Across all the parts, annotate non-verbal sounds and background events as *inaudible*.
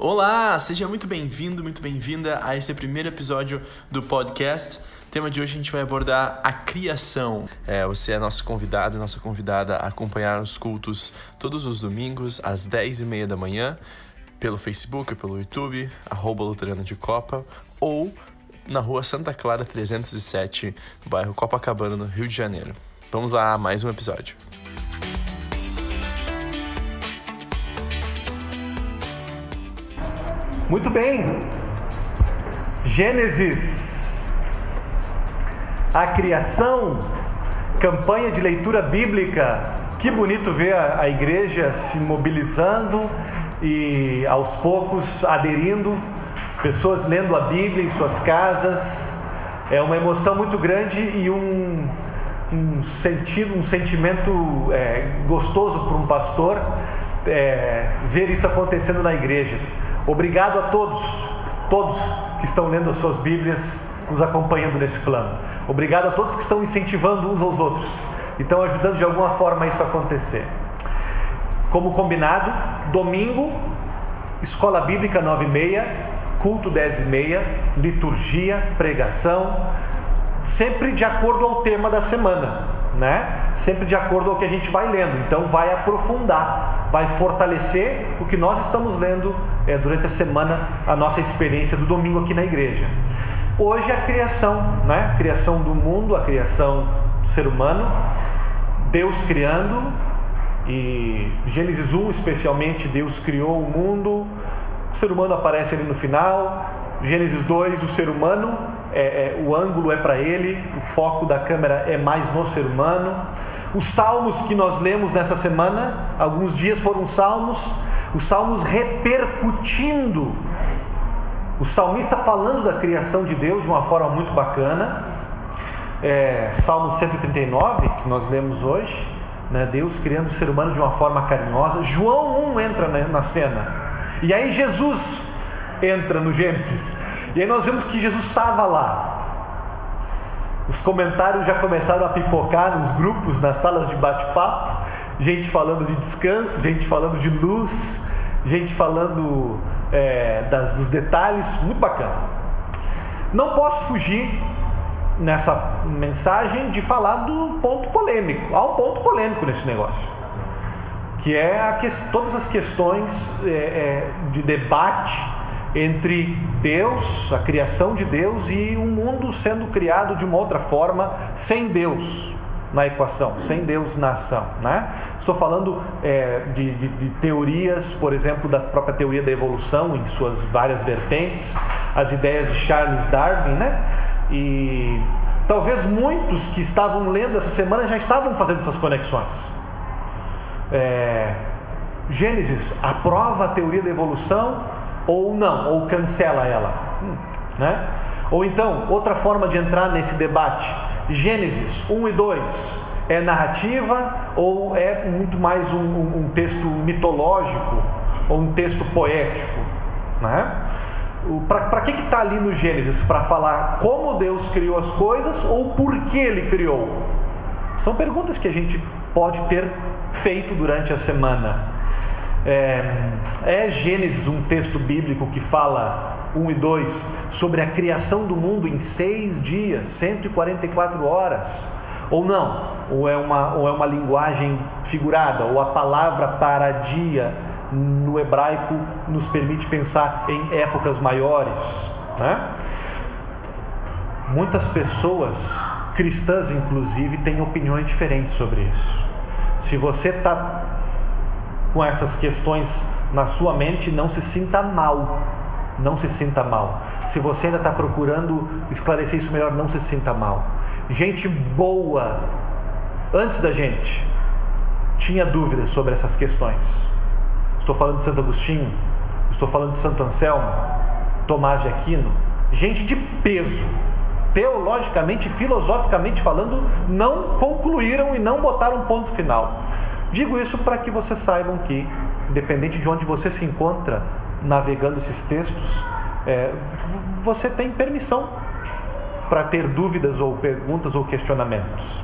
Olá, seja muito bem-vindo, muito bem-vinda a esse primeiro episódio do podcast. O tema de hoje a gente vai abordar a criação. É, você é nosso convidado, nossa convidada a acompanhar os cultos todos os domingos às 10h30 da manhã pelo Facebook, pelo YouTube, arroba Luterano de Copa ou na rua Santa Clara 307, no bairro Copacabana, no Rio de Janeiro. Vamos lá mais um episódio. Muito bem. Gênesis. A criação, campanha de leitura bíblica. Que bonito ver a, a igreja se mobilizando e aos poucos aderindo, pessoas lendo a Bíblia em suas casas. É uma emoção muito grande e um, um sentido, um sentimento é, gostoso para um pastor é, ver isso acontecendo na igreja. Obrigado a todos, todos que estão lendo as suas Bíblias, nos acompanhando nesse plano. Obrigado a todos que estão incentivando uns aos outros e estão ajudando de alguma forma isso acontecer. Como combinado, domingo, escola bíblica 9 e meia, culto 10 e meia, liturgia, pregação, sempre de acordo ao tema da semana né? Sempre de acordo ao que a gente vai lendo. Então vai aprofundar, vai fortalecer o que nós estamos lendo é, durante a semana, a nossa experiência do domingo aqui na igreja. Hoje a criação, né? Criação do mundo, a criação do ser humano, Deus criando e Gênesis 1 especialmente Deus criou o mundo, o ser humano aparece ali no final, Gênesis 2 o ser humano é, é, o ângulo é para ele, o foco da câmera é mais no ser humano. Os salmos que nós lemos nessa semana, alguns dias foram salmos, os salmos repercutindo, o salmista falando da criação de Deus de uma forma muito bacana. É, Salmo 139, que nós lemos hoje, né, Deus criando o ser humano de uma forma carinhosa. João 1 entra na, na cena, e aí Jesus entra no Gênesis. E aí nós vemos que Jesus estava lá. Os comentários já começaram a pipocar nos grupos, nas salas de bate-papo. Gente falando de descanso, gente falando de luz, gente falando é, das, dos detalhes. Muito bacana. Não posso fugir nessa mensagem de falar do ponto polêmico. Há um ponto polêmico nesse negócio que é que, todas as questões é, é, de debate entre Deus, a criação de Deus, e um mundo sendo criado de uma outra forma, sem Deus na equação, sem Deus na ação. Né? Estou falando é, de, de, de, teorias, por exemplo, da própria teoria da evolução, em suas várias vertentes, as ideias de Charles Darwin, né? e talvez muitos que estavam lendo essa semana já estavam fazendo essas conexões. É, Gênesis aprova a teoria da evolução ou não, ou cancela ela. Hum, né? Ou então, outra forma de entrar nesse debate: Gênesis 1 e 2 é narrativa ou é muito mais um, um, um texto mitológico ou um texto poético? Né? Para que está ali no Gênesis? Para falar como Deus criou as coisas ou por que ele criou? São perguntas que a gente pode ter feito durante a semana. É, é Gênesis um texto bíblico que fala 1 e 2 sobre a criação do mundo em seis dias, 144 horas? Ou não? Ou é uma, ou é uma linguagem figurada? Ou a palavra para dia no hebraico nos permite pensar em épocas maiores? Né? Muitas pessoas, cristãs inclusive, têm opiniões diferentes sobre isso. Se você está com essas questões na sua mente, não se sinta mal. Não se sinta mal. Se você ainda está procurando esclarecer isso melhor, não se sinta mal. Gente boa, antes da gente, tinha dúvidas sobre essas questões. Estou falando de Santo Agostinho, estou falando de Santo Anselmo, Tomás de Aquino, gente de peso, teologicamente, filosoficamente falando, não concluíram e não botaram ponto final. Digo isso para que vocês saibam que, independente de onde você se encontra navegando esses textos, é, você tem permissão para ter dúvidas ou perguntas ou questionamentos.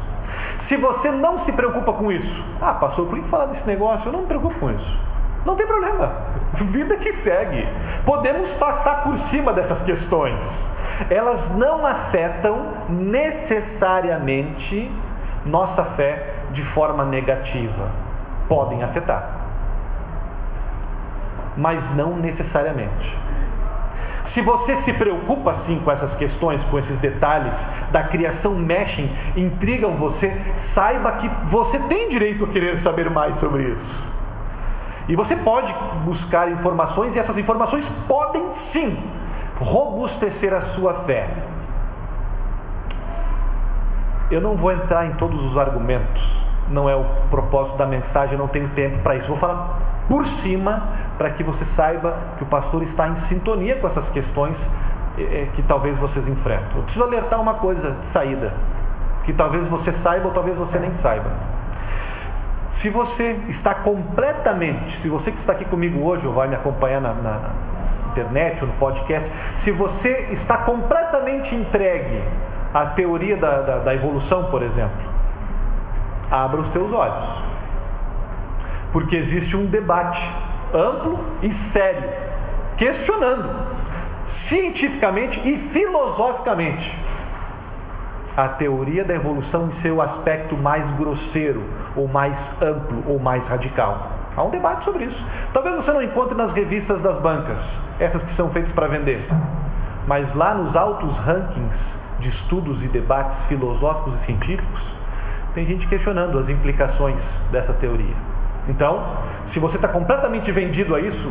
Se você não se preocupa com isso, ah, pastor, por que falar desse negócio? Eu não me preocupo com isso. Não tem problema. *laughs* Vida que segue. Podemos passar por cima dessas questões. Elas não afetam necessariamente nossa fé de forma negativa. Podem afetar, mas não necessariamente. Se você se preocupa assim com essas questões, com esses detalhes da criação mexem, intrigam você, saiba que você tem direito a querer saber mais sobre isso. E você pode buscar informações e essas informações podem sim robustecer a sua fé. Eu não vou entrar em todos os argumentos, não é o propósito da mensagem, não tenho tempo para isso. Vou falar por cima para que você saiba que o pastor está em sintonia com essas questões eh, que talvez vocês enfrentam. Eu preciso alertar uma coisa de saída, que talvez você saiba ou talvez você nem saiba. Se você está completamente, se você que está aqui comigo hoje ou vai me acompanhar na, na internet ou no podcast, se você está completamente entregue à teoria da, da, da evolução, por exemplo, abra os teus olhos. Porque existe um debate amplo e sério, questionando cientificamente e filosoficamente a teoria da evolução em seu aspecto mais grosseiro, ou mais amplo, ou mais radical. Há um debate sobre isso. Talvez você não encontre nas revistas das bancas, essas que são feitas para vender, mas lá nos altos rankings de estudos e debates filosóficos e científicos, tem gente questionando as implicações dessa teoria. Então, se você está completamente vendido a isso,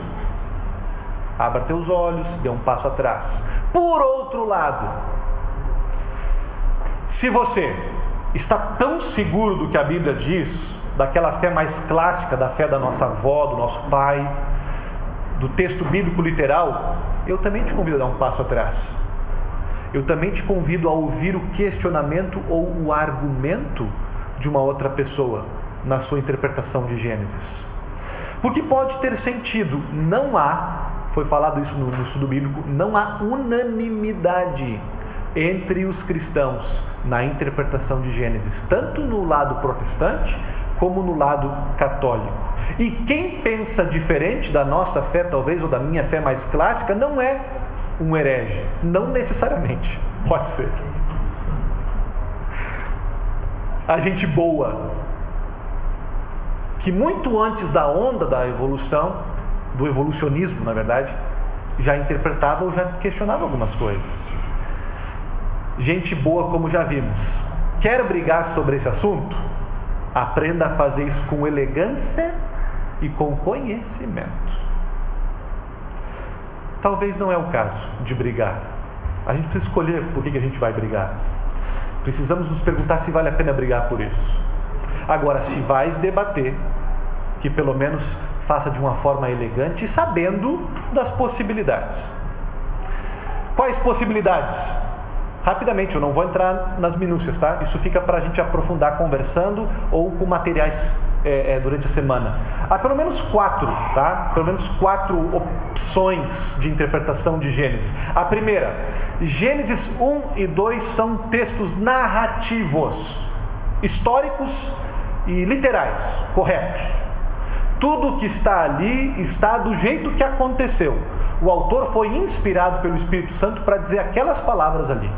abra teus olhos, dê um passo atrás. Por outro lado, se você está tão seguro do que a Bíblia diz, daquela fé mais clássica, da fé da nossa avó, do nosso pai, do texto bíblico literal, eu também te convido a dar um passo atrás. Eu também te convido a ouvir o questionamento ou o argumento de uma outra pessoa na sua interpretação de Gênesis. Porque pode ter sentido, não há, foi falado isso no, no estudo bíblico, não há unanimidade entre os cristãos na interpretação de Gênesis, tanto no lado protestante como no lado católico. E quem pensa diferente da nossa fé, talvez, ou da minha fé mais clássica, não é um herege. Não necessariamente. Pode ser. A gente boa, que muito antes da onda da evolução, do evolucionismo, na verdade, já interpretava ou já questionava algumas coisas gente boa como já vimos. Quer brigar sobre esse assunto? Aprenda a fazer isso com elegância e com conhecimento. Talvez não é o caso de brigar. A gente precisa escolher por que a gente vai brigar. Precisamos nos perguntar se vale a pena brigar por isso. Agora, se vais debater, que pelo menos faça de uma forma elegante sabendo das possibilidades. Quais possibilidades? Rapidamente, eu não vou entrar nas minúcias, tá? Isso fica para a gente aprofundar conversando ou com materiais é, é, durante a semana. Há pelo menos quatro, tá? Pelo menos quatro opções de interpretação de Gênesis. A primeira, Gênesis 1 e 2 são textos narrativos, históricos e literais, corretos. Tudo que está ali está do jeito que aconteceu. O autor foi inspirado pelo Espírito Santo para dizer aquelas palavras ali.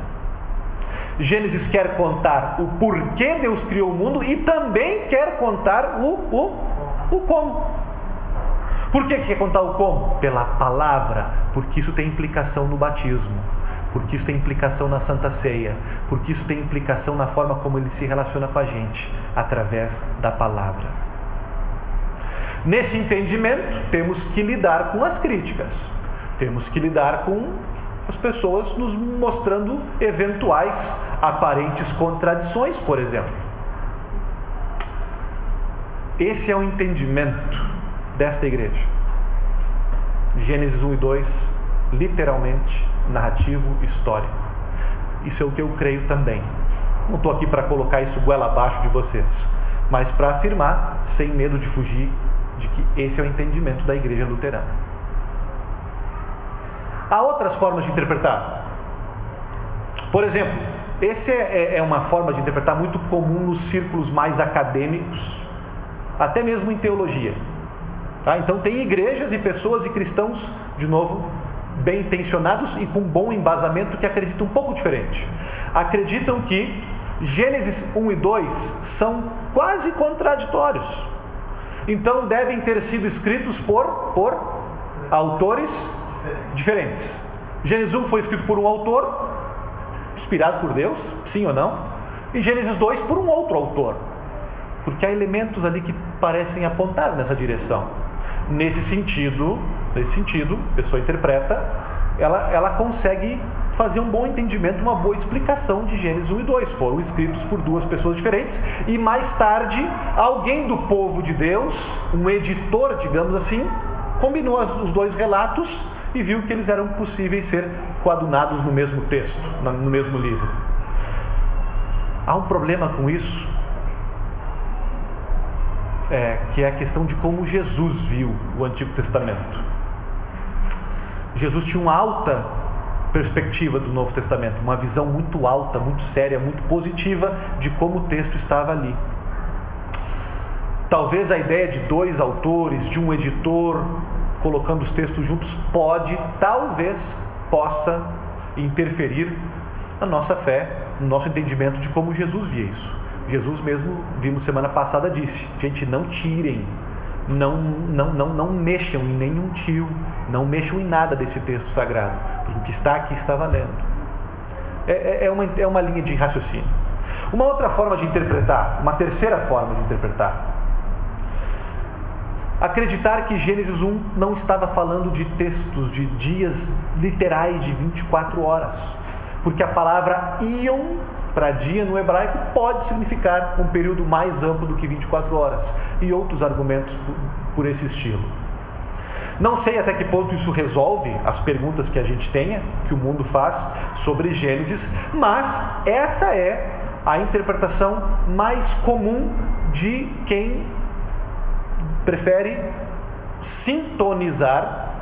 Gênesis quer contar o porquê Deus criou o mundo e também quer contar o, o, o como. Por que quer contar o como? Pela palavra, porque isso tem implicação no batismo, porque isso tem implicação na Santa Ceia, porque isso tem implicação na forma como ele se relaciona com a gente, através da palavra. Nesse entendimento, temos que lidar com as críticas, temos que lidar com as pessoas nos mostrando eventuais aparentes contradições, por exemplo. Esse é o entendimento desta igreja. Gênesis 1 e 2, literalmente narrativo histórico. Isso é o que eu creio também. Não estou aqui para colocar isso goela abaixo de vocês, mas para afirmar, sem medo de fugir, de que esse é o entendimento da igreja luterana. Há outras formas de interpretar. Por exemplo, essa é, é, é uma forma de interpretar muito comum nos círculos mais acadêmicos, até mesmo em teologia. Tá? Então tem igrejas e pessoas e cristãos, de novo, bem intencionados e com bom embasamento que acreditam um pouco diferente. Acreditam que Gênesis 1 e 2 são quase contraditórios. Então devem ter sido escritos por, por autores diferentes. Gênesis 1 foi escrito por um autor, inspirado por Deus, sim ou não? E Gênesis 2 por um outro autor. Porque há elementos ali que parecem apontar nessa direção. Nesse sentido, nesse sentido, a pessoa interpreta, ela, ela consegue fazer um bom entendimento, uma boa explicação de Gênesis 1 e 2. Foram escritos por duas pessoas diferentes e mais tarde alguém do povo de Deus, um editor, digamos assim, combinou os dois relatos e viu que eles eram possíveis ser coadunados no mesmo texto, no mesmo livro. Há um problema com isso, é, que é a questão de como Jesus viu o Antigo Testamento. Jesus tinha uma alta perspectiva do Novo Testamento, uma visão muito alta, muito séria, muito positiva de como o texto estava ali. Talvez a ideia de dois autores, de um editor colocando os textos juntos, pode, talvez, possa interferir na nossa fé, no nosso entendimento de como Jesus via isso. Jesus mesmo, vimos semana passada, disse: gente, não tirem não, não, não, não mexam em nenhum tio, não mexam em nada desse texto sagrado, porque o que está aqui está valendo. É, é, é, uma, é uma linha de raciocínio. Uma outra forma de interpretar, uma terceira forma de interpretar, acreditar que Gênesis 1 não estava falando de textos, de dias literais de 24 horas, porque a palavra ion para dia no hebraico pode significar um período mais amplo do que 24 horas e outros argumentos por esse estilo. Não sei até que ponto isso resolve as perguntas que a gente tenha, que o mundo faz sobre Gênesis, mas essa é a interpretação mais comum de quem prefere sintonizar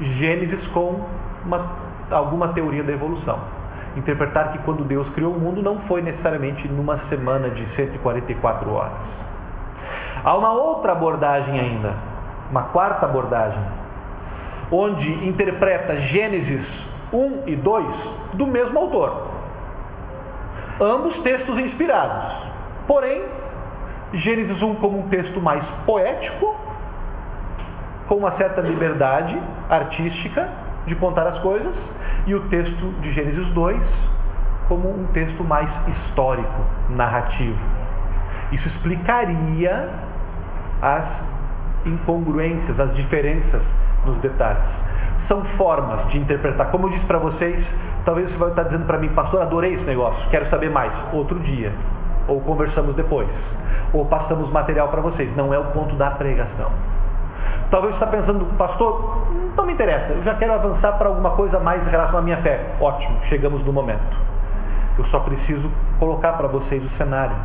Gênesis com uma, alguma teoria da evolução interpretar que quando Deus criou o mundo não foi necessariamente numa semana de 144 horas. Há uma outra abordagem ainda, uma quarta abordagem, onde interpreta Gênesis 1 e 2 do mesmo autor. Ambos textos inspirados. Porém, Gênesis 1 como um texto mais poético, com uma certa liberdade artística, de contar as coisas, e o texto de Gênesis 2 como um texto mais histórico, narrativo. Isso explicaria as incongruências, as diferenças nos detalhes. São formas de interpretar. Como eu disse para vocês, talvez você vai estar dizendo para mim, pastor, adorei esse negócio, quero saber mais. Outro dia. Ou conversamos depois. Ou passamos material para vocês. Não é o ponto da pregação. Talvez você está pensando, pastor, não me interessa, eu já quero avançar para alguma coisa mais relacionada à minha fé. Ótimo, chegamos no momento. Eu só preciso colocar para vocês o cenário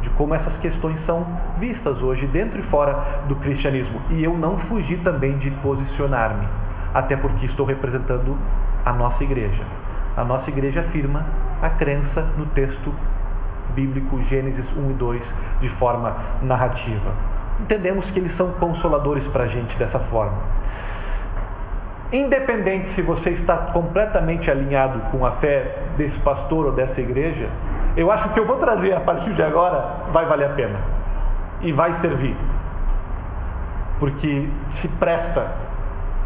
de como essas questões são vistas hoje dentro e fora do cristianismo. E eu não fugi também de posicionar-me, até porque estou representando a nossa igreja. A nossa igreja afirma a crença no texto bíblico Gênesis 1 e 2 de forma narrativa. Entendemos que eles são consoladores para a gente dessa forma. Independente se você está completamente alinhado com a fé desse pastor ou dessa igreja, eu acho que eu vou trazer a partir de agora vai valer a pena. E vai servir, porque se presta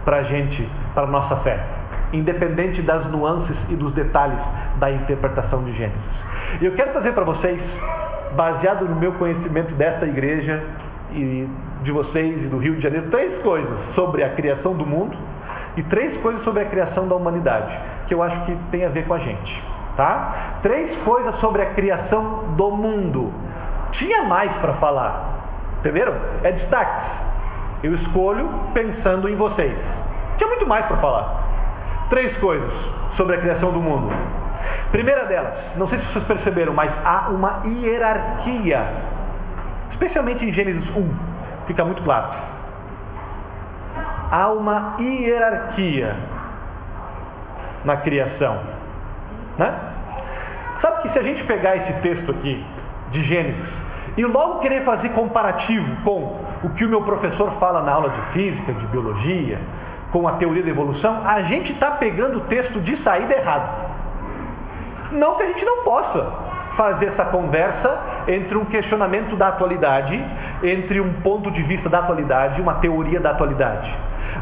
para a gente, para nossa fé, independente das nuances e dos detalhes da interpretação de Gênesis. E eu quero trazer para vocês, baseado no meu conhecimento desta igreja, e de vocês e do Rio de Janeiro três coisas sobre a criação do mundo e três coisas sobre a criação da humanidade que eu acho que tem a ver com a gente, tá? Três coisas sobre a criação do mundo. Tinha mais para falar, entenderam? É destaques. Eu escolho pensando em vocês. Tinha muito mais para falar. Três coisas sobre a criação do mundo. Primeira delas, não sei se vocês perceberam, mas há uma hierarquia especialmente em Gênesis 1, fica muito claro. Há uma hierarquia na criação. Né? Sabe que se a gente pegar esse texto aqui de Gênesis e logo querer fazer comparativo com o que o meu professor fala na aula de física, de biologia, com a teoria da evolução, a gente está pegando o texto de saída errado. Não que a gente não possa fazer essa conversa entre um questionamento da atualidade, entre um ponto de vista da atualidade uma teoria da atualidade.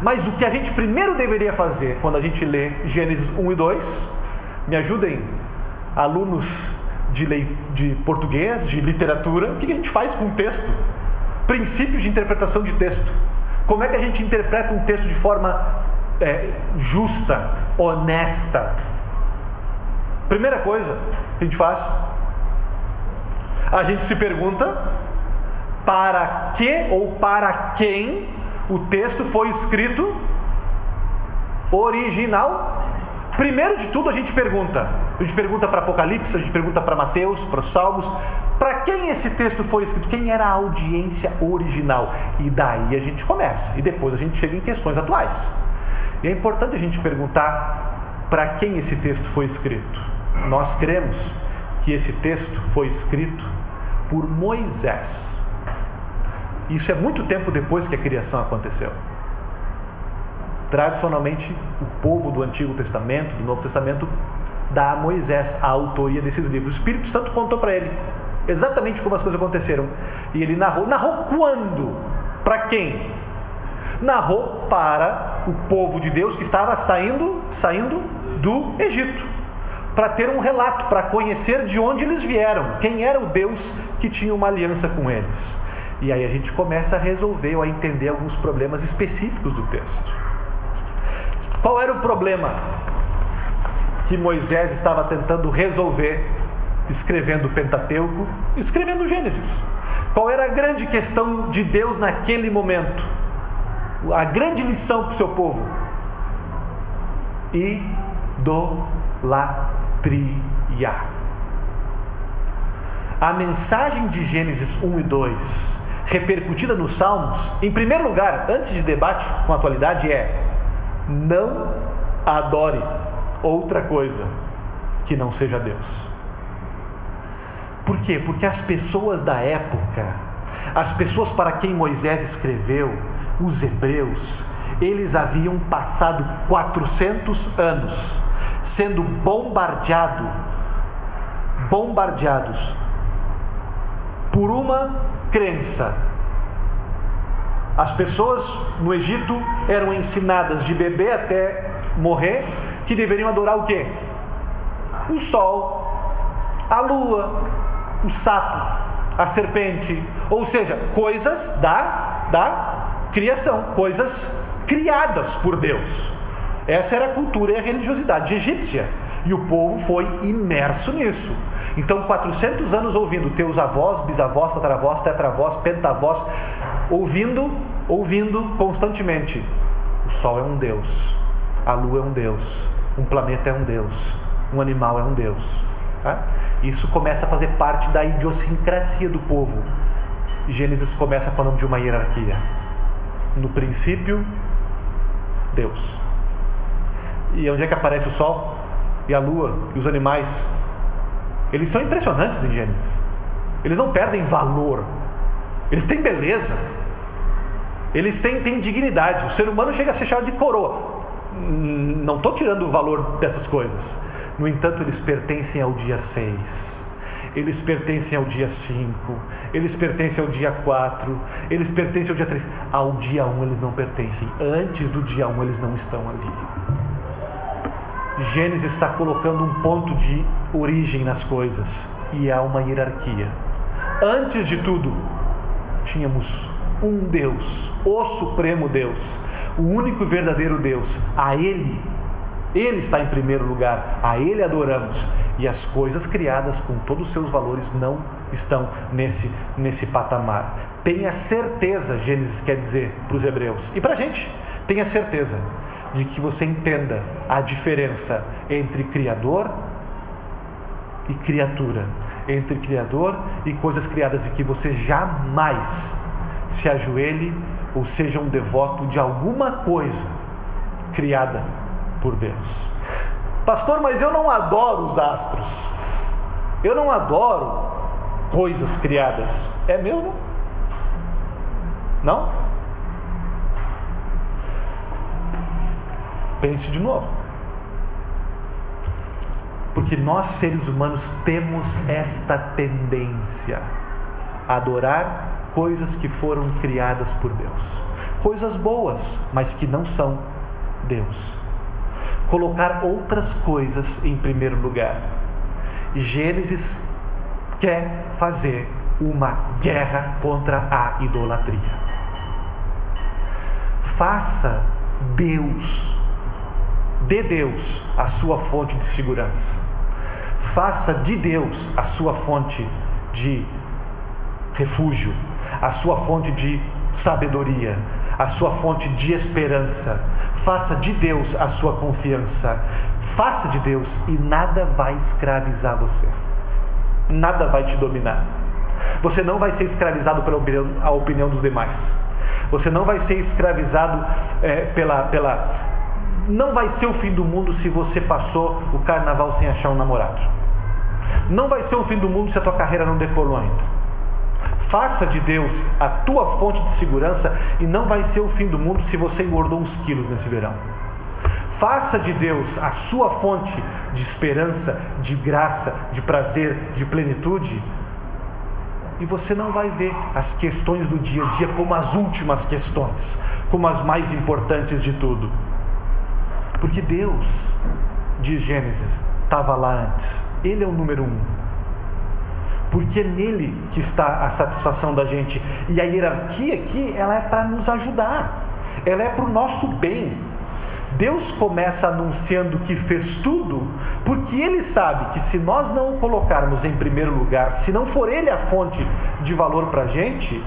Mas o que a gente primeiro deveria fazer quando a gente lê Gênesis 1 e 2, me ajudem, alunos de, lei, de português, de literatura, o que a gente faz com o texto? Princípios de interpretação de texto. Como é que a gente interpreta um texto de forma é, justa, honesta? Primeira coisa que a gente faz, a gente se pergunta para que ou para quem o texto foi escrito original. Primeiro de tudo, a gente pergunta. A gente pergunta para Apocalipse, a gente pergunta para Mateus, para os Salmos, para quem esse texto foi escrito, quem era a audiência original. E daí a gente começa. E depois a gente chega em questões atuais. E é importante a gente perguntar para quem esse texto foi escrito. Nós cremos que esse texto foi escrito por Moisés. Isso é muito tempo depois que a criação aconteceu. Tradicionalmente, o povo do Antigo Testamento, do Novo Testamento, dá a Moisés a autoria desses livros. O Espírito Santo contou para ele exatamente como as coisas aconteceram. E ele narrou. Narrou quando? Para quem? Narrou para o povo de Deus que estava saindo, saindo do Egito. Para ter um relato, para conhecer de onde eles vieram, quem era o Deus que tinha uma aliança com eles. E aí a gente começa a resolver ou a entender alguns problemas específicos do texto. Qual era o problema que Moisés estava tentando resolver escrevendo o Pentateuco, escrevendo o Gênesis? Qual era a grande questão de Deus naquele momento? A grande lição para o seu povo? Idolatria. A mensagem de Gênesis 1 e 2 repercutida nos Salmos, em primeiro lugar, antes de debate com a atualidade, é: não adore outra coisa que não seja Deus. Por quê? Porque as pessoas da época, as pessoas para quem Moisés escreveu, os hebreus, eles haviam passado 400 anos sendo bombardeado, bombardeados por uma crença. As pessoas no Egito eram ensinadas de bebê até morrer que deveriam adorar o quê? O sol, a lua, o sapo, a serpente, ou seja, coisas da da criação, coisas criadas por Deus. Essa era a cultura e a religiosidade egípcia. E o povo foi imerso nisso. Então, 400 anos ouvindo teus avós, bisavós, tataravós, tetravós, pentavós, ouvindo, ouvindo constantemente. O sol é um Deus, a lua é um Deus, um planeta é um Deus, um animal é um Deus. Tá? Isso começa a fazer parte da idiosincrasia do povo. Gênesis começa falando de uma hierarquia. No princípio, Deus. E onde é que aparece o sol? e a lua e os animais, eles são impressionantes em Gênesis. Eles não perdem valor. Eles têm beleza. Eles têm, têm dignidade. O ser humano chega a ser chamado de coroa. Não estou tirando o valor dessas coisas. No entanto, eles pertencem ao dia 6. Eles pertencem ao dia 5. Eles pertencem ao dia 4. Eles pertencem ao dia 3. Ao dia 1 eles não pertencem. Antes do dia 1 eles não estão ali. Gênesis está colocando um ponto de origem nas coisas e há uma hierarquia. Antes de tudo, tínhamos um Deus, o Supremo Deus, o único e verdadeiro Deus. A Ele, Ele está em primeiro lugar, a Ele adoramos. E as coisas criadas com todos os seus valores não estão nesse, nesse patamar. Tenha certeza, Gênesis quer dizer para os hebreus e para a gente, tenha certeza de que você entenda a diferença entre Criador e criatura, entre Criador e coisas criadas, e que você jamais se ajoelhe ou seja um devoto de alguma coisa criada por Deus. Pastor, mas eu não adoro os astros, eu não adoro coisas criadas. É mesmo? Não? Pense de novo. Porque nós seres humanos temos esta tendência a adorar coisas que foram criadas por Deus. Coisas boas, mas que não são Deus. Colocar outras coisas em primeiro lugar. Gênesis quer fazer uma guerra contra a idolatria. Faça Deus, de Deus, a sua fonte de segurança. Faça de Deus a sua fonte de refúgio, a sua fonte de sabedoria, a sua fonte de esperança. Faça de Deus a sua confiança. Faça de Deus e nada vai escravizar você. Nada vai te dominar. Você não vai ser escravizado pela opinião, a opinião dos demais. Você não vai ser escravizado é, pela, pela. Não vai ser o fim do mundo se você passou o carnaval sem achar um namorado. Não vai ser o fim do mundo se a tua carreira não decolou ainda. Faça de Deus a tua fonte de segurança e não vai ser o fim do mundo se você engordou uns quilos nesse verão. Faça de Deus a sua fonte de esperança, de graça, de prazer, de plenitude. E você não vai ver as questões do dia a dia como as últimas questões, como as mais importantes de tudo. Porque Deus, diz Gênesis, estava lá antes. Ele é o número um porque é nele que está a satisfação da gente. E a hierarquia aqui, ela é para nos ajudar, ela é para o nosso bem. Deus começa anunciando que fez tudo, porque Ele sabe que se nós não o colocarmos em primeiro lugar, se não for Ele a fonte de valor para a gente,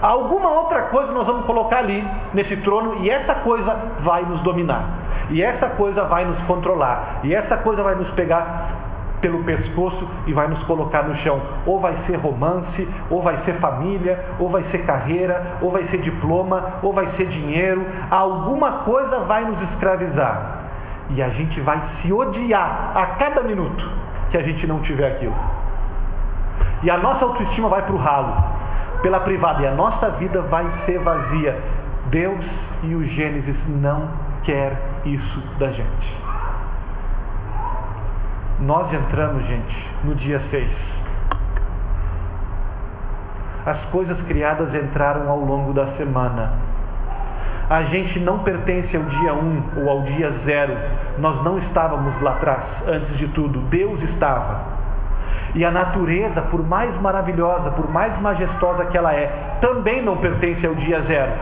alguma outra coisa nós vamos colocar ali, nesse trono, e essa coisa vai nos dominar, e essa coisa vai nos controlar, e essa coisa vai nos pegar pelo pescoço e vai nos colocar no chão. Ou vai ser romance, ou vai ser família, ou vai ser carreira, ou vai ser diploma, ou vai ser dinheiro. Alguma coisa vai nos escravizar. E a gente vai se odiar a cada minuto que a gente não tiver aquilo. E a nossa autoestima vai para o ralo, pela privada, e a nossa vida vai ser vazia. Deus e o Gênesis não quer isso da gente. Nós entramos, gente, no dia 6. As coisas criadas entraram ao longo da semana. A gente não pertence ao dia 1 um, ou ao dia 0. Nós não estávamos lá atrás, antes de tudo. Deus estava. E a natureza, por mais maravilhosa, por mais majestosa que ela é, também não pertence ao dia zero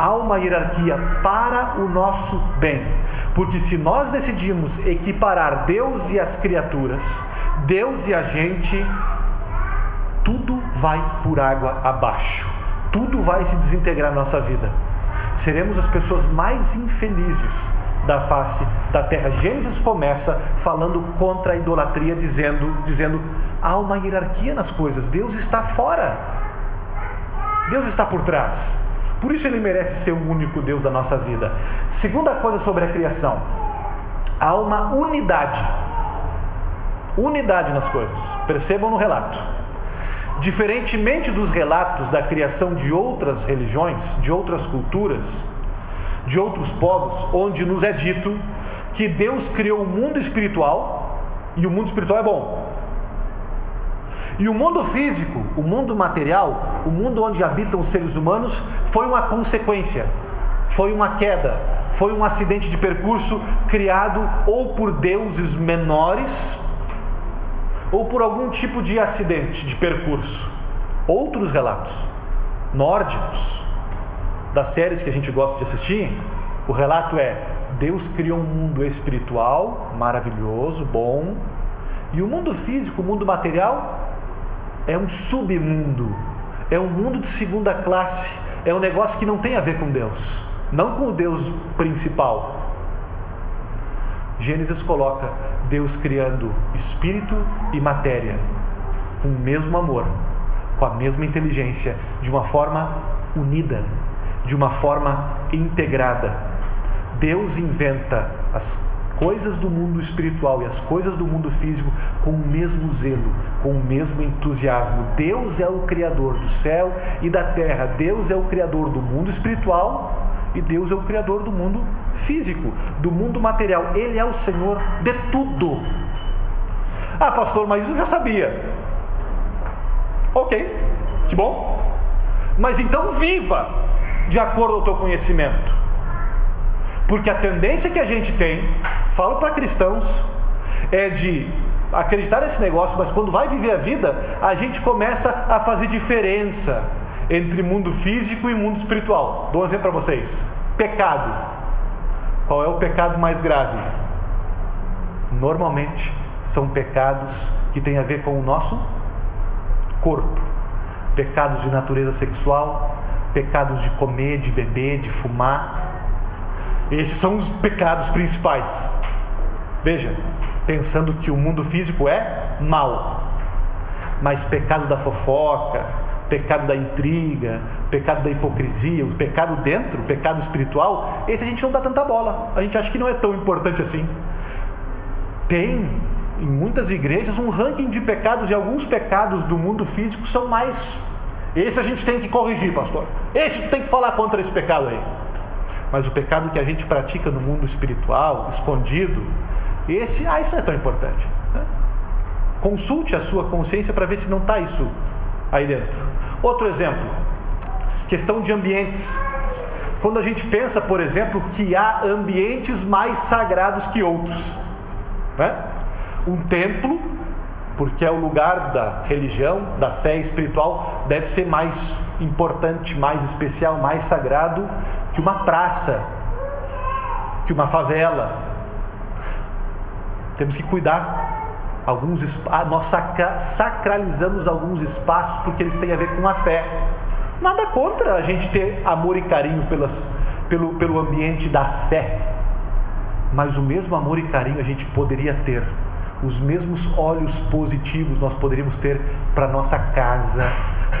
há uma hierarquia para o nosso bem. Porque se nós decidimos equiparar Deus e as criaturas, Deus e a gente, tudo vai por água abaixo. Tudo vai se desintegrar na nossa vida. Seremos as pessoas mais infelizes da face da terra. Gênesis começa falando contra a idolatria, dizendo, dizendo há uma hierarquia nas coisas. Deus está fora. Deus está por trás. Por isso ele merece ser o único Deus da nossa vida. Segunda coisa sobre a criação: há uma unidade. Unidade nas coisas. Percebam no relato. Diferentemente dos relatos da criação de outras religiões, de outras culturas, de outros povos, onde nos é dito que Deus criou o mundo espiritual e o mundo espiritual é bom. E o mundo físico, o mundo material, o mundo onde habitam os seres humanos, foi uma consequência, foi uma queda, foi um acidente de percurso criado ou por deuses menores ou por algum tipo de acidente de percurso. Outros relatos nórdicos das séries que a gente gosta de assistir, o relato é: Deus criou um mundo espiritual maravilhoso, bom, e o mundo físico, o mundo material, é um submundo, é um mundo de segunda classe, é um negócio que não tem a ver com Deus, não com o Deus principal. Gênesis coloca Deus criando espírito e matéria com o mesmo amor, com a mesma inteligência, de uma forma unida, de uma forma integrada. Deus inventa as coisas do mundo espiritual e as coisas do mundo físico com o mesmo zelo, com o mesmo entusiasmo. Deus é o Criador do céu e da terra, Deus é o Criador do mundo espiritual e Deus é o Criador do mundo físico, do mundo material. Ele é o Senhor de tudo. Ah, pastor, mas isso eu já sabia. Ok, que bom. Mas então viva de acordo com o teu conhecimento. Porque a tendência que a gente tem, falo para cristãos, é de acreditar nesse negócio, mas quando vai viver a vida, a gente começa a fazer diferença entre mundo físico e mundo espiritual. Dou um exemplo para vocês: pecado. Qual é o pecado mais grave? Normalmente são pecados que têm a ver com o nosso corpo. Pecados de natureza sexual, pecados de comer, de beber, de fumar, esses são os pecados principais. Veja, pensando que o mundo físico é mal, mas pecado da fofoca, pecado da intriga, pecado da hipocrisia, o pecado dentro, o pecado espiritual, esse a gente não dá tanta bola. A gente acha que não é tão importante assim. Tem em muitas igrejas um ranking de pecados e alguns pecados do mundo físico são mais. Esse a gente tem que corrigir, pastor. Esse tu tem que falar contra esse pecado aí. Mas o pecado que a gente pratica no mundo espiritual, escondido, esse, ah, isso não é tão importante. Né? Consulte a sua consciência para ver se não está isso aí dentro. Outro exemplo, questão de ambientes. Quando a gente pensa, por exemplo, que há ambientes mais sagrados que outros, né? um templo, porque é o lugar da religião, da fé espiritual, deve ser mais importante, mais especial, mais sagrado que uma praça, que uma favela. Temos que cuidar. Alguns nós sacralizamos alguns espaços porque eles têm a ver com a fé. Nada contra a gente ter amor e carinho pelas, pelo, pelo ambiente da fé, mas o mesmo amor e carinho a gente poderia ter os mesmos olhos positivos nós poderíamos ter para nossa casa,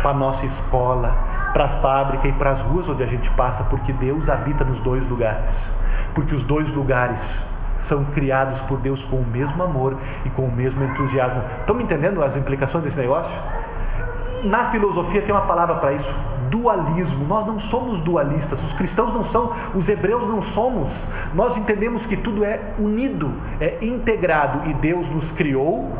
para nossa escola, para a fábrica e para as ruas onde a gente passa, porque Deus habita nos dois lugares. Porque os dois lugares são criados por Deus com o mesmo amor e com o mesmo entusiasmo. Estão me entendendo as implicações desse negócio? Na filosofia tem uma palavra para isso: dualismo. Nós não somos dualistas, os cristãos não são, os hebreus não somos. Nós entendemos que tudo é unido, é integrado e Deus nos criou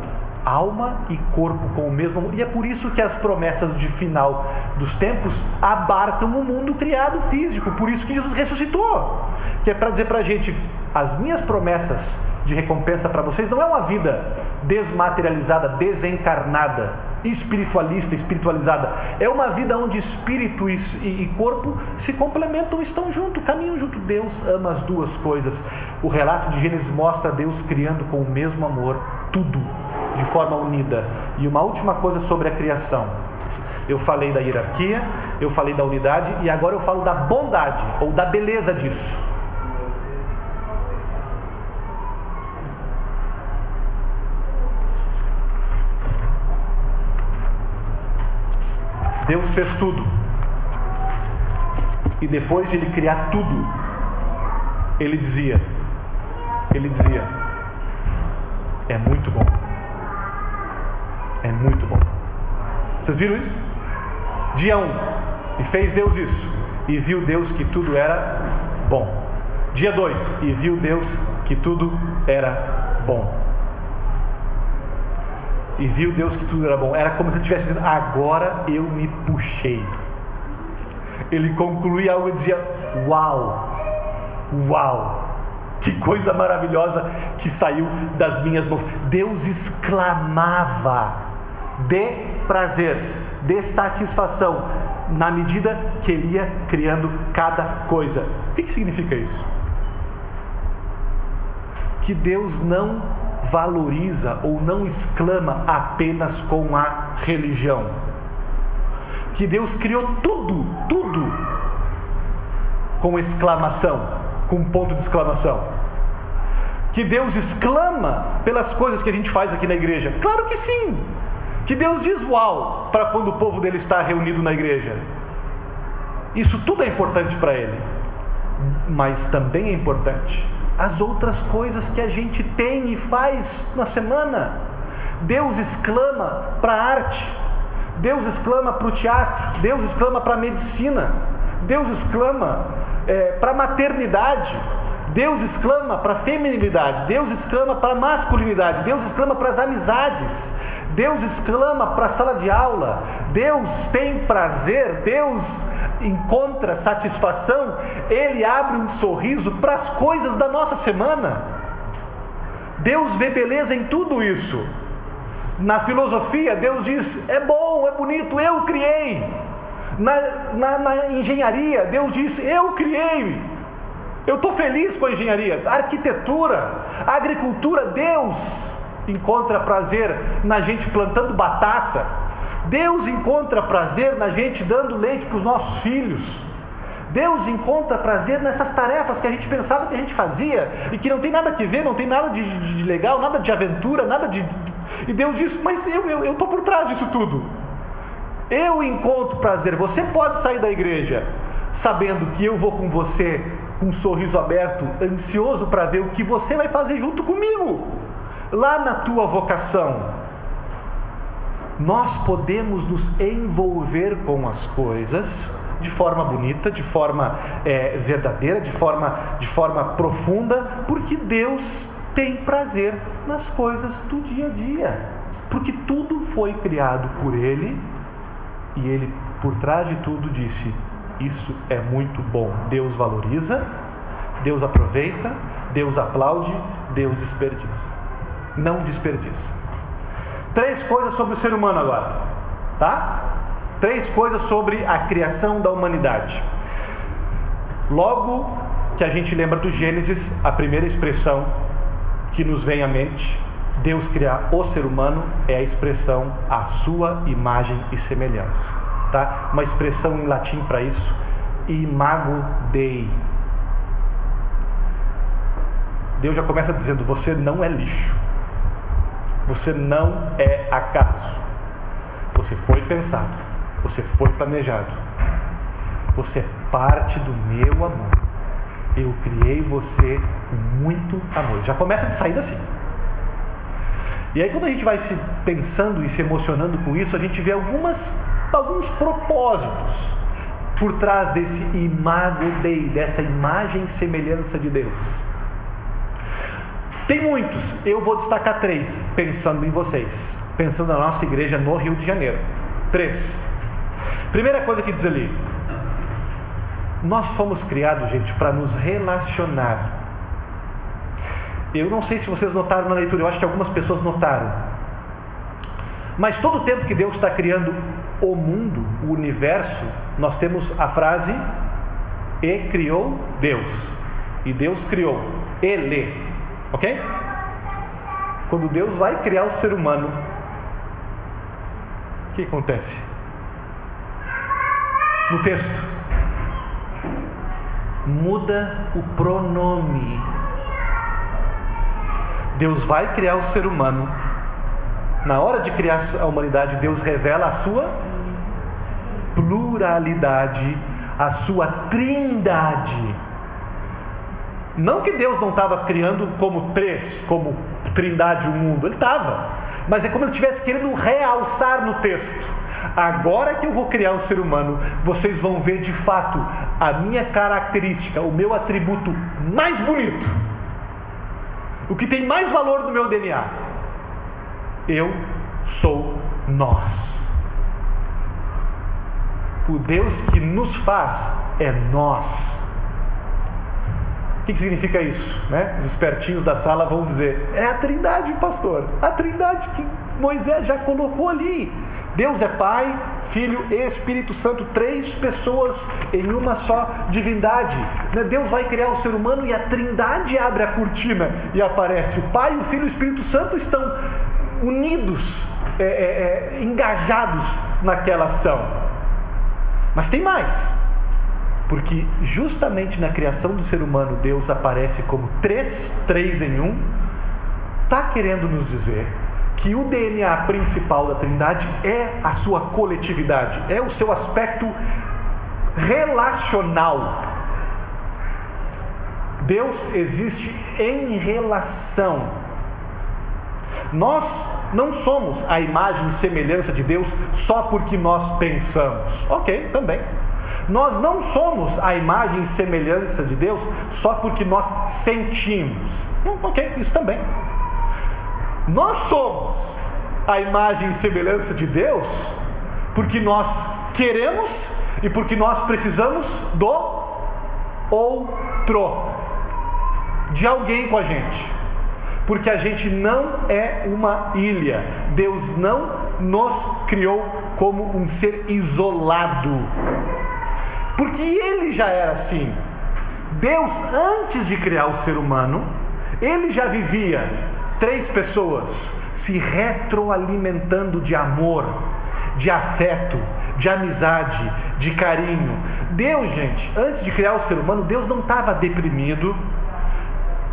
alma e corpo com o mesmo amor. E é por isso que as promessas de final dos tempos abarcam o mundo criado físico. Por isso que Jesus ressuscitou. Que é para dizer para a gente: as minhas promessas de recompensa para vocês não é uma vida desmaterializada, desencarnada espiritualista, espiritualizada. É uma vida onde espírito e, corpo se complementam, estão juntos, caminham junto. Deus ama as duas coisas. O relato de Gênesis mostra Deus criando com o mesmo amor tudo de forma unida. E uma última coisa sobre a criação. Eu falei da hierarquia, eu falei da unidade e agora eu falo da bondade ou da beleza disso. Deus fez tudo. E depois de ele criar tudo, ele dizia: Ele dizia, é muito bom. É muito bom. Vocês viram isso? Dia 1. Um, e fez Deus isso. E viu Deus que tudo era bom. Dia 2. E viu Deus que tudo era bom e viu Deus que tudo era bom. Era como se ele estivesse dizendo: Agora eu me puxei. Ele concluía algo e dizia: Uau, uau, que coisa maravilhosa que saiu das minhas mãos. Deus exclamava de prazer, de satisfação, na medida que ele ia criando cada coisa. O que, que significa isso? Que Deus não valoriza ou não exclama apenas com a religião. Que Deus criou tudo, tudo com exclamação, com ponto de exclamação. Que Deus exclama pelas coisas que a gente faz aqui na igreja? Claro que sim. Que Deus diz uau para quando o povo dele está reunido na igreja. Isso tudo é importante para ele. Mas também é importante as outras coisas que a gente tem e faz na semana. Deus exclama para a arte, Deus exclama para o teatro, Deus exclama para a medicina, Deus exclama é, para a maternidade, Deus exclama para a feminilidade, Deus exclama para a masculinidade, Deus exclama para as amizades, Deus exclama para a sala de aula, Deus tem prazer, Deus encontra satisfação, Ele abre um sorriso para as coisas da nossa semana. Deus vê beleza em tudo isso. Na filosofia, Deus diz: é bom, é bonito, eu criei. Na, na, na engenharia, Deus diz: eu criei. Eu estou feliz com a engenharia, a arquitetura, a agricultura, Deus encontra prazer na gente plantando batata. Deus encontra prazer na gente dando leite para os nossos filhos. Deus encontra prazer nessas tarefas que a gente pensava que a gente fazia e que não tem nada a ver, não tem nada de, de, de legal, nada de aventura, nada de. E Deus diz: Mas eu estou eu, eu por trás disso tudo. Eu encontro prazer. Você pode sair da igreja sabendo que eu vou com você com um sorriso aberto, ansioso para ver o que você vai fazer junto comigo, lá na tua vocação. Nós podemos nos envolver com as coisas de forma bonita, de forma é, verdadeira, de forma, de forma profunda, porque Deus tem prazer nas coisas do dia a dia. Porque tudo foi criado por Ele e Ele, por trás de tudo, disse: Isso é muito bom. Deus valoriza, Deus aproveita, Deus aplaude, Deus desperdiça. Não desperdiça. Três coisas sobre o ser humano agora, tá? Três coisas sobre a criação da humanidade. Logo que a gente lembra do Gênesis, a primeira expressão que nos vem à mente, Deus criar o ser humano é a expressão a sua imagem e semelhança, tá? Uma expressão em latim para isso, imago Dei. Deus já começa dizendo: você não é lixo. Você não é acaso. Você foi pensado. Você foi planejado. Você é parte do meu amor. Eu criei você com muito amor. Já começa de sair assim. E aí quando a gente vai se pensando e se emocionando com isso, a gente vê algumas, alguns propósitos por trás desse imago Dei, dessa imagem e semelhança de Deus. Tem muitos, eu vou destacar três, pensando em vocês, pensando na nossa igreja no Rio de Janeiro. Três. Primeira coisa que diz ali: nós fomos criados, gente, para nos relacionar. Eu não sei se vocês notaram na leitura, eu acho que algumas pessoas notaram. Mas todo o tempo que Deus está criando o mundo, o universo, nós temos a frase: E criou Deus. E Deus criou. Ele. Ok? Quando Deus vai criar o ser humano, o que acontece? No texto, muda o pronome. Deus vai criar o ser humano. Na hora de criar a humanidade, Deus revela a sua pluralidade, a sua trindade não que Deus não estava criando como três, como trindade o mundo, ele estava. Mas é como ele estivesse querendo realçar no texto. Agora que eu vou criar o ser humano, vocês vão ver de fato a minha característica, o meu atributo mais bonito. O que tem mais valor no meu DNA. Eu sou nós. O Deus que nos faz é nós. O que, que significa isso? Né? Os espertinhos da sala vão dizer: é a trindade, pastor. A trindade que Moisés já colocou ali. Deus é Pai, Filho e Espírito Santo, três pessoas em uma só divindade. Né? Deus vai criar o ser humano e a trindade abre a cortina e aparece. O Pai, o Filho e o Espírito Santo estão unidos, é, é, é, engajados naquela ação. Mas tem mais. Porque justamente na criação do ser humano Deus aparece como três, três em um, está querendo nos dizer que o DNA principal da Trindade é a sua coletividade, é o seu aspecto relacional. Deus existe em relação. Nós não somos a imagem e semelhança de Deus só porque nós pensamos. Ok, também. Nós não somos a imagem e semelhança de Deus só porque nós sentimos. Hum, ok, isso também. Nós somos a imagem e semelhança de Deus porque nós queremos e porque nós precisamos do outro, de alguém com a gente. Porque a gente não é uma ilha. Deus não nos criou como um ser isolado. Porque ele já era assim. Deus, antes de criar o ser humano, ele já vivia três pessoas se retroalimentando de amor, de afeto, de amizade, de carinho. Deus, gente, antes de criar o ser humano, Deus não estava deprimido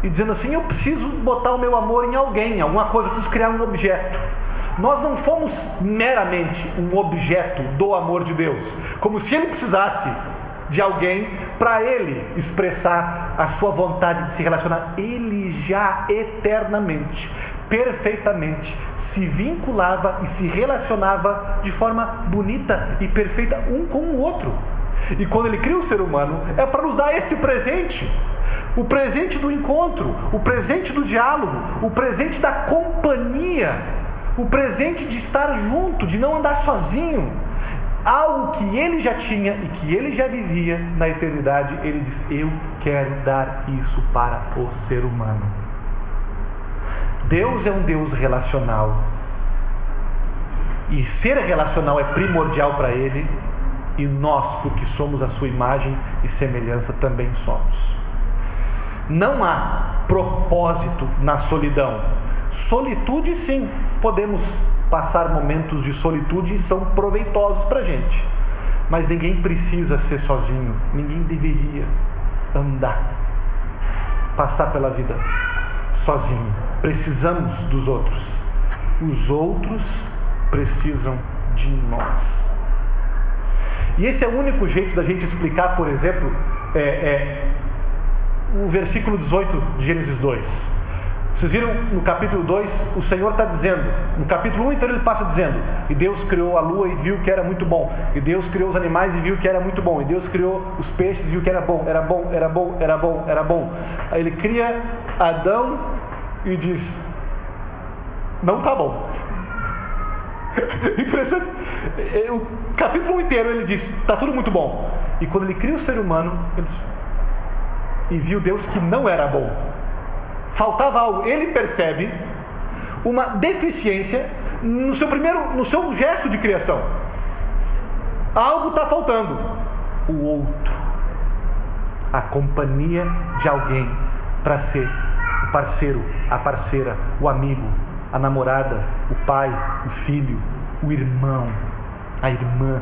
e dizendo assim: eu preciso botar o meu amor em alguém, alguma coisa, eu preciso criar um objeto. Nós não fomos meramente um objeto do amor de Deus, como se ele precisasse de alguém para ele expressar a sua vontade de se relacionar. Ele já eternamente, perfeitamente se vinculava e se relacionava de forma bonita e perfeita um com o outro. E quando ele cria o ser humano, é para nos dar esse presente. O presente do encontro, o presente do diálogo, o presente da companhia, o presente de estar junto, de não andar sozinho algo que ele já tinha e que ele já vivia na eternidade, ele diz: Eu quero dar isso para o ser humano. Deus é um Deus relacional. E ser relacional é primordial para ele, e nós, porque somos a sua imagem e semelhança, também somos. Não há propósito na solidão. Solitude, sim, podemos passar momentos de solitude são proveitosos para a gente. Mas ninguém precisa ser sozinho, ninguém deveria andar, passar pela vida sozinho. Precisamos dos outros, os outros precisam de nós. E esse é o único jeito da gente explicar, por exemplo, é, é, o versículo 18 de Gênesis 2. Vocês viram no capítulo 2, o Senhor está dizendo, no capítulo 1 um inteiro ele passa dizendo: E Deus criou a lua e viu que era muito bom, e Deus criou os animais e viu que era muito bom, e Deus criou os peixes e viu que era bom, era bom, era bom, era bom, era bom. Aí ele cria Adão e diz: Não tá bom. *laughs* Interessante. O capítulo 1 inteiro ele diz: Tá tudo muito bom. E quando ele cria o ser humano, ele diz, e viu Deus que não era bom faltava algo. Ele percebe uma deficiência no seu primeiro, no seu gesto de criação. Algo está faltando. O outro, a companhia de alguém para ser o parceiro, a parceira, o amigo, a namorada, o pai, o filho, o irmão, a irmã.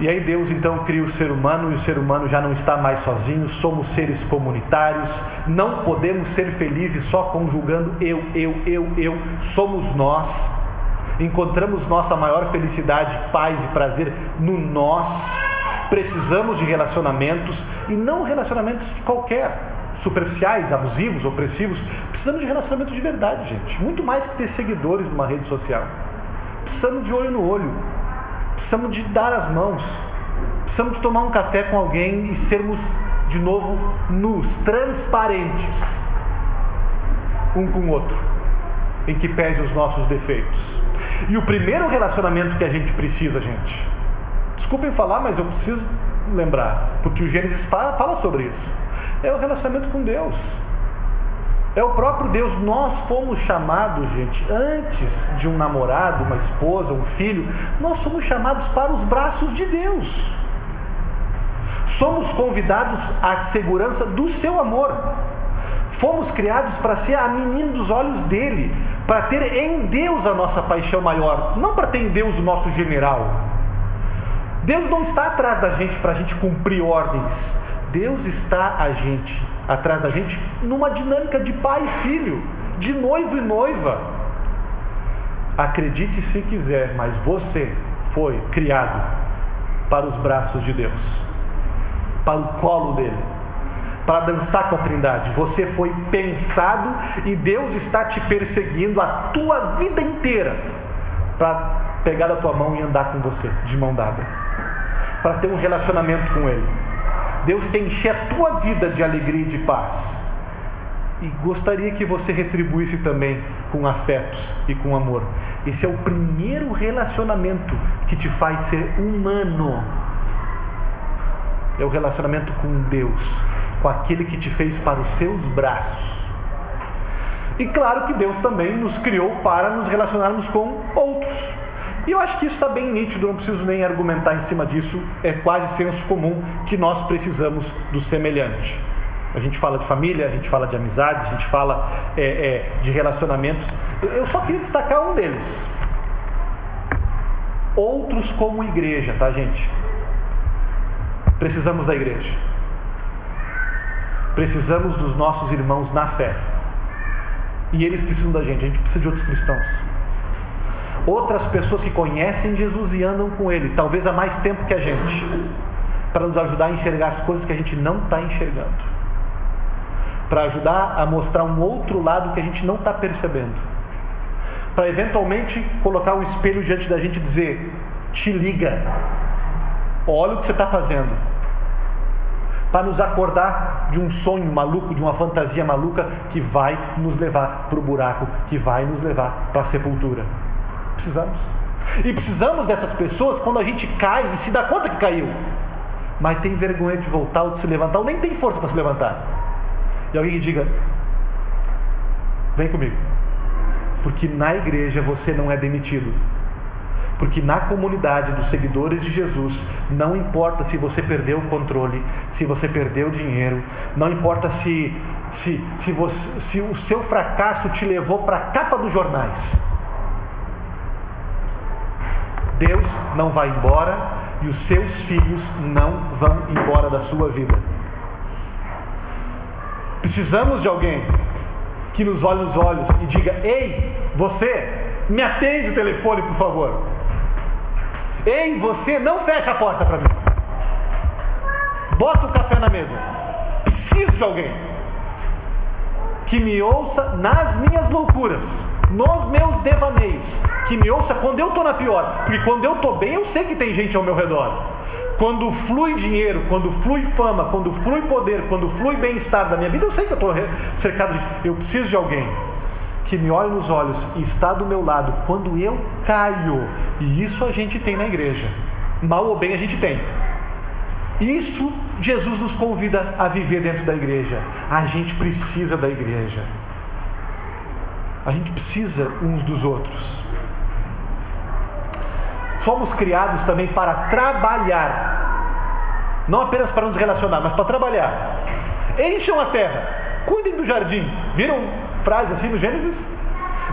E aí Deus então cria o ser humano e o ser humano já não está mais sozinho, somos seres comunitários, não podemos ser felizes só conjugando eu, eu, eu, eu, somos nós. Encontramos nossa maior felicidade, paz e prazer no nós. Precisamos de relacionamentos e não relacionamentos qualquer, superficiais, abusivos, opressivos. Precisamos de relacionamentos de verdade, gente. Muito mais que ter seguidores numa rede social. Precisamos de olho no olho Precisamos de dar as mãos. Precisamos de tomar um café com alguém e sermos de novo nus, transparentes, um com o outro, em que pese os nossos defeitos. E o primeiro relacionamento que a gente precisa, gente, desculpem falar, mas eu preciso lembrar, porque o Gênesis fala, fala sobre isso, é o relacionamento com Deus. É o próprio Deus. Nós fomos chamados, gente, antes de um namorado, uma esposa, um filho, nós somos chamados para os braços de Deus. Somos convidados à segurança do seu amor. Fomos criados para ser a menina dos olhos dele, para ter em Deus a nossa paixão maior, não para ter em Deus o nosso general. Deus não está atrás da gente para a gente cumprir ordens. Deus está a gente atrás da gente numa dinâmica de pai e filho, de noivo e noiva. Acredite se quiser, mas você foi criado para os braços de Deus, para o colo dele para dançar com a Trindade. Você foi pensado e Deus está te perseguindo a tua vida inteira para pegar a tua mão e andar com você de mão dada, para ter um relacionamento com Ele. Deus quer encher a tua vida de alegria e de paz. E gostaria que você retribuísse também com afetos e com amor. Esse é o primeiro relacionamento que te faz ser humano. É o relacionamento com Deus, com aquele que te fez para os seus braços. E claro que Deus também nos criou para nos relacionarmos com outros. E eu acho que isso está bem nítido, não preciso nem argumentar em cima disso, é quase senso comum que nós precisamos do semelhante. A gente fala de família, a gente fala de amizades, a gente fala é, é, de relacionamentos. Eu só queria destacar um deles. Outros como igreja, tá, gente? Precisamos da igreja. Precisamos dos nossos irmãos na fé. E eles precisam da gente, a gente precisa de outros cristãos. Outras pessoas que conhecem Jesus e andam com Ele, talvez há mais tempo que a gente, para nos ajudar a enxergar as coisas que a gente não está enxergando. Para ajudar a mostrar um outro lado que a gente não está percebendo, para eventualmente colocar um espelho diante da gente e dizer: te liga, olha o que você está fazendo, para nos acordar de um sonho maluco, de uma fantasia maluca que vai nos levar para o buraco, que vai nos levar para a sepultura. Precisamos. E precisamos dessas pessoas quando a gente cai e se dá conta que caiu, mas tem vergonha de voltar ou de se levantar, ou nem tem força para se levantar e alguém que diga: Vem comigo. Porque na igreja você não é demitido. Porque na comunidade dos seguidores de Jesus, não importa se você perdeu o controle, se você perdeu o dinheiro, não importa se, se, se, você, se o seu fracasso te levou para a capa dos jornais. Deus não vai embora e os seus filhos não vão embora da sua vida. Precisamos de alguém que nos olhe nos olhos e diga: Ei, você, me atende o telefone, por favor. Ei, você, não fecha a porta para mim. Bota o café na mesa. Preciso de alguém que me ouça nas minhas loucuras, nos meus devaneios, que me ouça quando eu estou na pior, porque quando eu estou bem, eu sei que tem gente ao meu redor. Quando flui dinheiro, quando flui fama, quando flui poder, quando flui bem-estar da minha vida, eu sei que eu estou cercado de. Eu preciso de alguém que me olhe nos olhos e está do meu lado quando eu caio. E isso a gente tem na igreja. Mal ou bem a gente tem. Isso Jesus nos convida a viver dentro da igreja. A gente precisa da igreja. A gente precisa uns dos outros. Fomos criados também para trabalhar. Não apenas para nos relacionar, mas para trabalhar. Encham a terra, cuidem do jardim. Viram frase assim no Gênesis?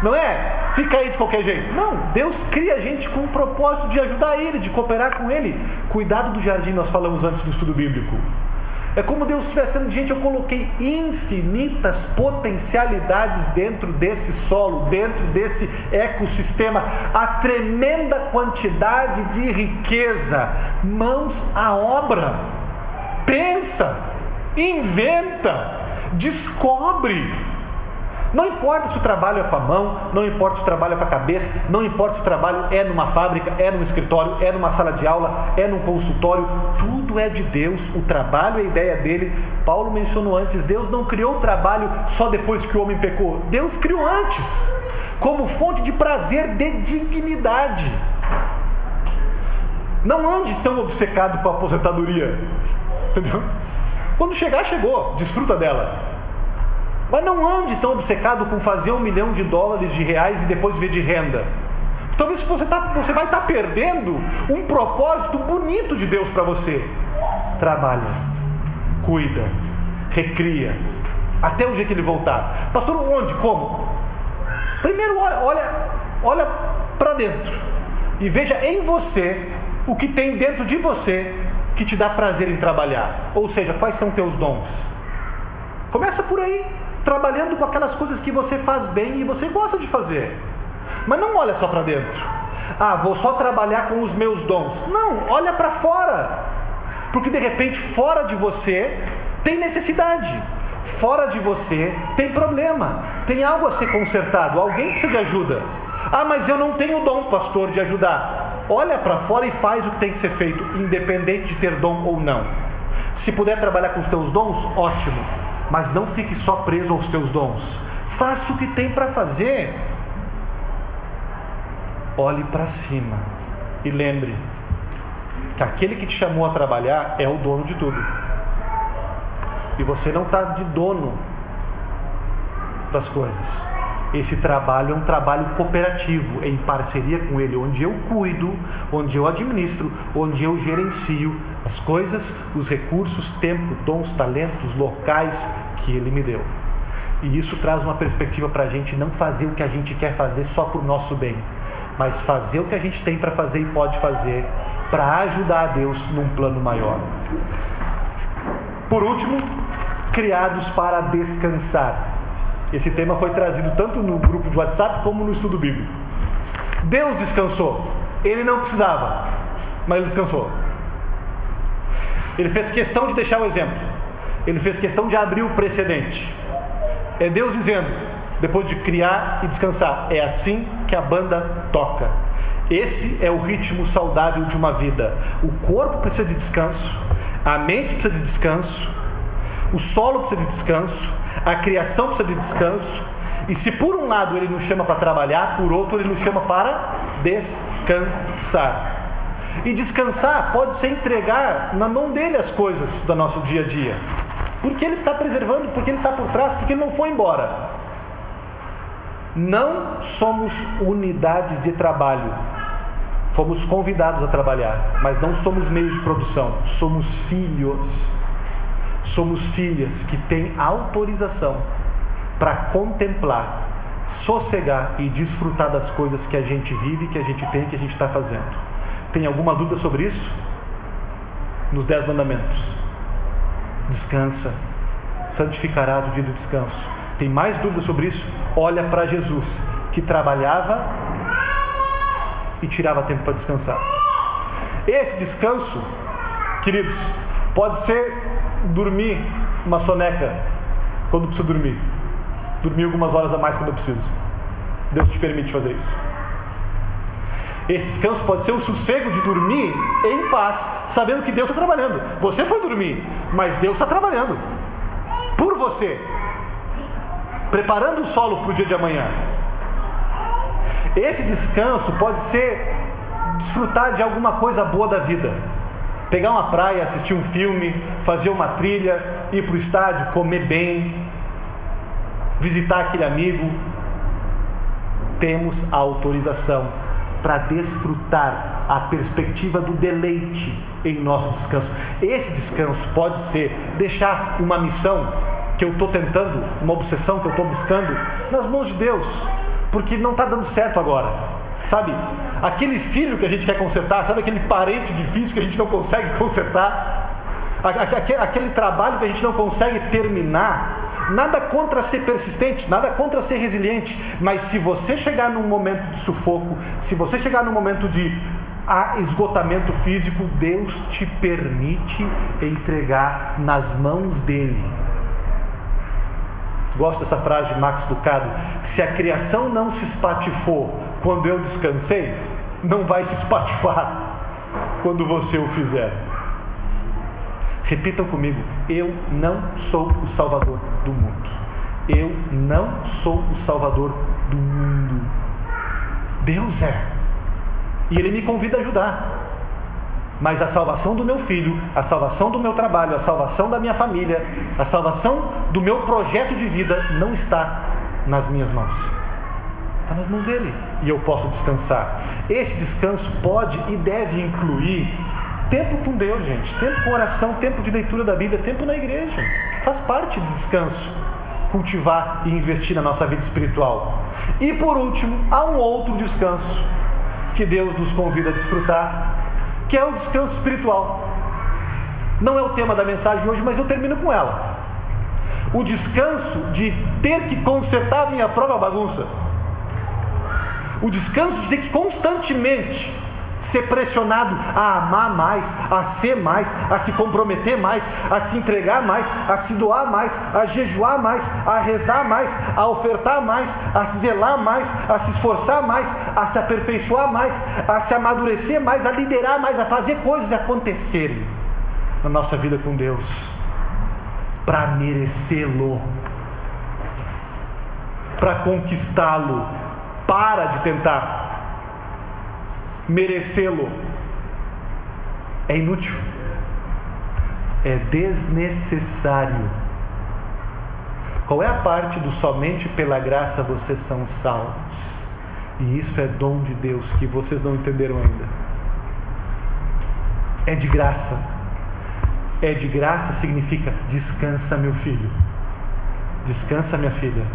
Não é fica aí de qualquer jeito. Não, Deus cria a gente com o propósito de ajudar Ele, de cooperar com Ele. Cuidado do jardim, nós falamos antes do estudo bíblico. É como Deus estivesse dizendo, gente, eu coloquei infinitas potencialidades dentro desse solo, dentro desse ecossistema, a tremenda quantidade de riqueza. Mãos à obra. Pensa, inventa, descobre. Não importa se o trabalho é com a mão, não importa se o trabalho é com a cabeça, não importa se o trabalho é numa fábrica, é num escritório, é numa sala de aula, é num consultório, tudo é de Deus, o trabalho é a ideia dele. Paulo mencionou antes: Deus não criou o trabalho só depois que o homem pecou, Deus criou antes, como fonte de prazer, de dignidade. Não ande tão obcecado com a aposentadoria, entendeu? Quando chegar, chegou, desfruta dela. Mas não ande tão obcecado com fazer um milhão de dólares, de reais e depois ver de renda. Talvez você, tá, você vai estar tá perdendo um propósito bonito de Deus para você. Trabalha, cuida, recria, até o dia que ele voltar. Pastor, onde? Como? Primeiro olha, olha para dentro e veja em você o que tem dentro de você que te dá prazer em trabalhar. Ou seja, quais são teus dons? Começa por aí trabalhando com aquelas coisas que você faz bem e você gosta de fazer. Mas não olha só para dentro. Ah, vou só trabalhar com os meus dons. Não, olha para fora. Porque de repente fora de você tem necessidade. Fora de você tem problema, tem algo a ser consertado, alguém precisa de ajuda. Ah, mas eu não tenho dom, pastor, de ajudar. Olha para fora e faz o que tem que ser feito, independente de ter dom ou não. Se puder trabalhar com os teus dons, ótimo, mas não fique só preso aos teus dons. Faça o que tem para fazer. Olhe para cima e lembre que aquele que te chamou a trabalhar é o dono de tudo. E você não está de dono das coisas. Esse trabalho é um trabalho cooperativo, em parceria com ele, onde eu cuido, onde eu administro, onde eu gerencio as coisas, os recursos, tempo, dons, talentos, locais que ele me deu. E isso traz uma perspectiva para a gente não fazer o que a gente quer fazer só o nosso bem, mas fazer o que a gente tem para fazer e pode fazer para ajudar a Deus num plano maior. Por último, criados para descansar. Esse tema foi trazido tanto no grupo de WhatsApp como no estudo bíblico. Deus descansou. Ele não precisava, mas ele descansou. Ele fez questão de deixar o exemplo. Ele fez questão de abrir o precedente. É Deus dizendo, depois de criar e descansar, é assim que a banda toca. Esse é o ritmo saudável de uma vida. O corpo precisa de descanso, a mente precisa de descanso, o solo precisa de descanso, a criação precisa de descanso. E se por um lado ele nos chama para trabalhar, por outro ele nos chama para descansar. E descansar pode ser entregar na mão dele as coisas do nosso dia a dia. Porque ele está preservando, porque ele está por trás, porque ele não foi embora. Não somos unidades de trabalho. Fomos convidados a trabalhar, mas não somos meios de produção, somos filhos somos filhas que têm autorização para contemplar, sossegar e desfrutar das coisas que a gente vive, que a gente tem, que a gente está fazendo. Tem alguma dúvida sobre isso? Nos Dez Mandamentos. Descansa, santificarás o dia do descanso. Tem mais dúvida sobre isso? Olha para Jesus, que trabalhava e tirava tempo para descansar. Esse descanso, queridos, pode ser dormir uma soneca quando precisa dormir. Dormir algumas horas a mais quando eu preciso. Deus te permite fazer isso. Esse descanso pode ser o sossego de dormir em paz, sabendo que Deus está trabalhando. Você foi dormir, mas Deus está trabalhando por você, preparando o solo para o dia de amanhã. Esse descanso pode ser desfrutar de alguma coisa boa da vida pegar uma praia, assistir um filme, fazer uma trilha, ir para o estádio, comer bem, visitar aquele amigo. Temos a autorização para desfrutar a perspectiva do deleite em nosso descanso. Esse descanso pode ser deixar uma missão que eu estou tentando, uma obsessão que eu estou buscando, nas mãos de Deus, porque não está dando certo agora. Sabe? Aquele filho que a gente quer consertar, sabe aquele parente difícil que a gente não consegue *laughs* consertar? Aquele trabalho que a gente não consegue terminar, nada contra ser persistente, nada contra ser resiliente, mas se você chegar num momento de sufoco, se você chegar num momento de esgotamento físico, Deus te permite entregar nas mãos dele Gosto dessa frase de Max Ducado: se a criação não se espatifou quando eu descansei, não vai se espatifar quando você o fizer. Repitam comigo: eu não sou o salvador do mundo. Eu não sou o salvador do mundo. Deus é. E Ele me convida a ajudar. Mas a salvação do meu filho, a salvação do meu trabalho, a salvação da minha família, a salvação do meu projeto de vida não está nas minhas mãos. Está nas mãos dele. E eu posso descansar. Esse descanso pode e deve incluir tempo com Deus, gente. Tempo com oração, tempo de leitura da Bíblia, tempo na igreja. Faz parte do descanso. Cultivar e investir na nossa vida espiritual. E por último, há um outro descanso que Deus nos convida a desfrutar que é o descanso espiritual. Não é o tema da mensagem hoje, mas eu termino com ela. O descanso de ter que consertar minha própria bagunça. O descanso de ter que constantemente ser pressionado a amar mais, a ser mais, a se comprometer mais, a se entregar mais, a se doar mais, a jejuar mais, a rezar mais, a ofertar mais, a se zelar mais, a se esforçar mais, a se aperfeiçoar mais, a se amadurecer mais, a liderar mais, a fazer coisas acontecerem na nossa vida com Deus para merecê-lo, para conquistá-lo. Para de tentar merecê-lo. É inútil. É desnecessário. Qual é a parte do somente pela graça vocês são salvos? E isso é dom de Deus que vocês não entenderam ainda. É de graça. É de graça significa descansa, meu filho. Descansa, minha filha.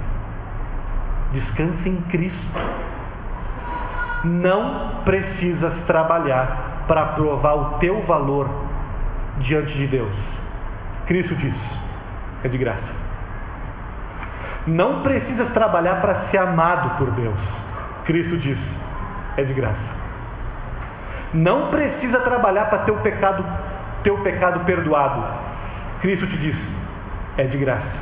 Descansa em Cristo não precisas trabalhar para provar o teu valor diante de Deus. Cristo diz: é de graça. Não precisas trabalhar para ser amado por Deus. Cristo diz: é de graça. Não precisa trabalhar para ter o pecado, teu pecado perdoado. Cristo te diz: é de graça.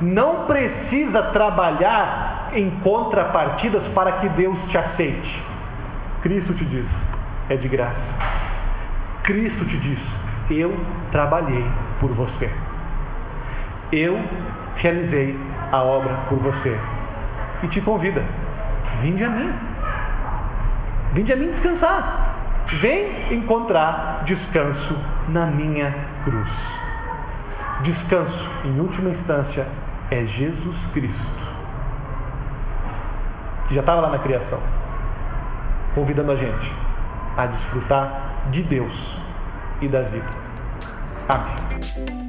Não precisa trabalhar em contrapartidas para que Deus te aceite. Cristo te diz: é de graça. Cristo te diz: eu trabalhei por você. Eu realizei a obra por você. E te convida: vinde a mim. Vinde a mim descansar. Vem encontrar descanso na minha cruz. Descanso, em última instância, é Jesus Cristo que já estava lá na criação, convidando a gente a desfrutar de Deus e da vida. Amém.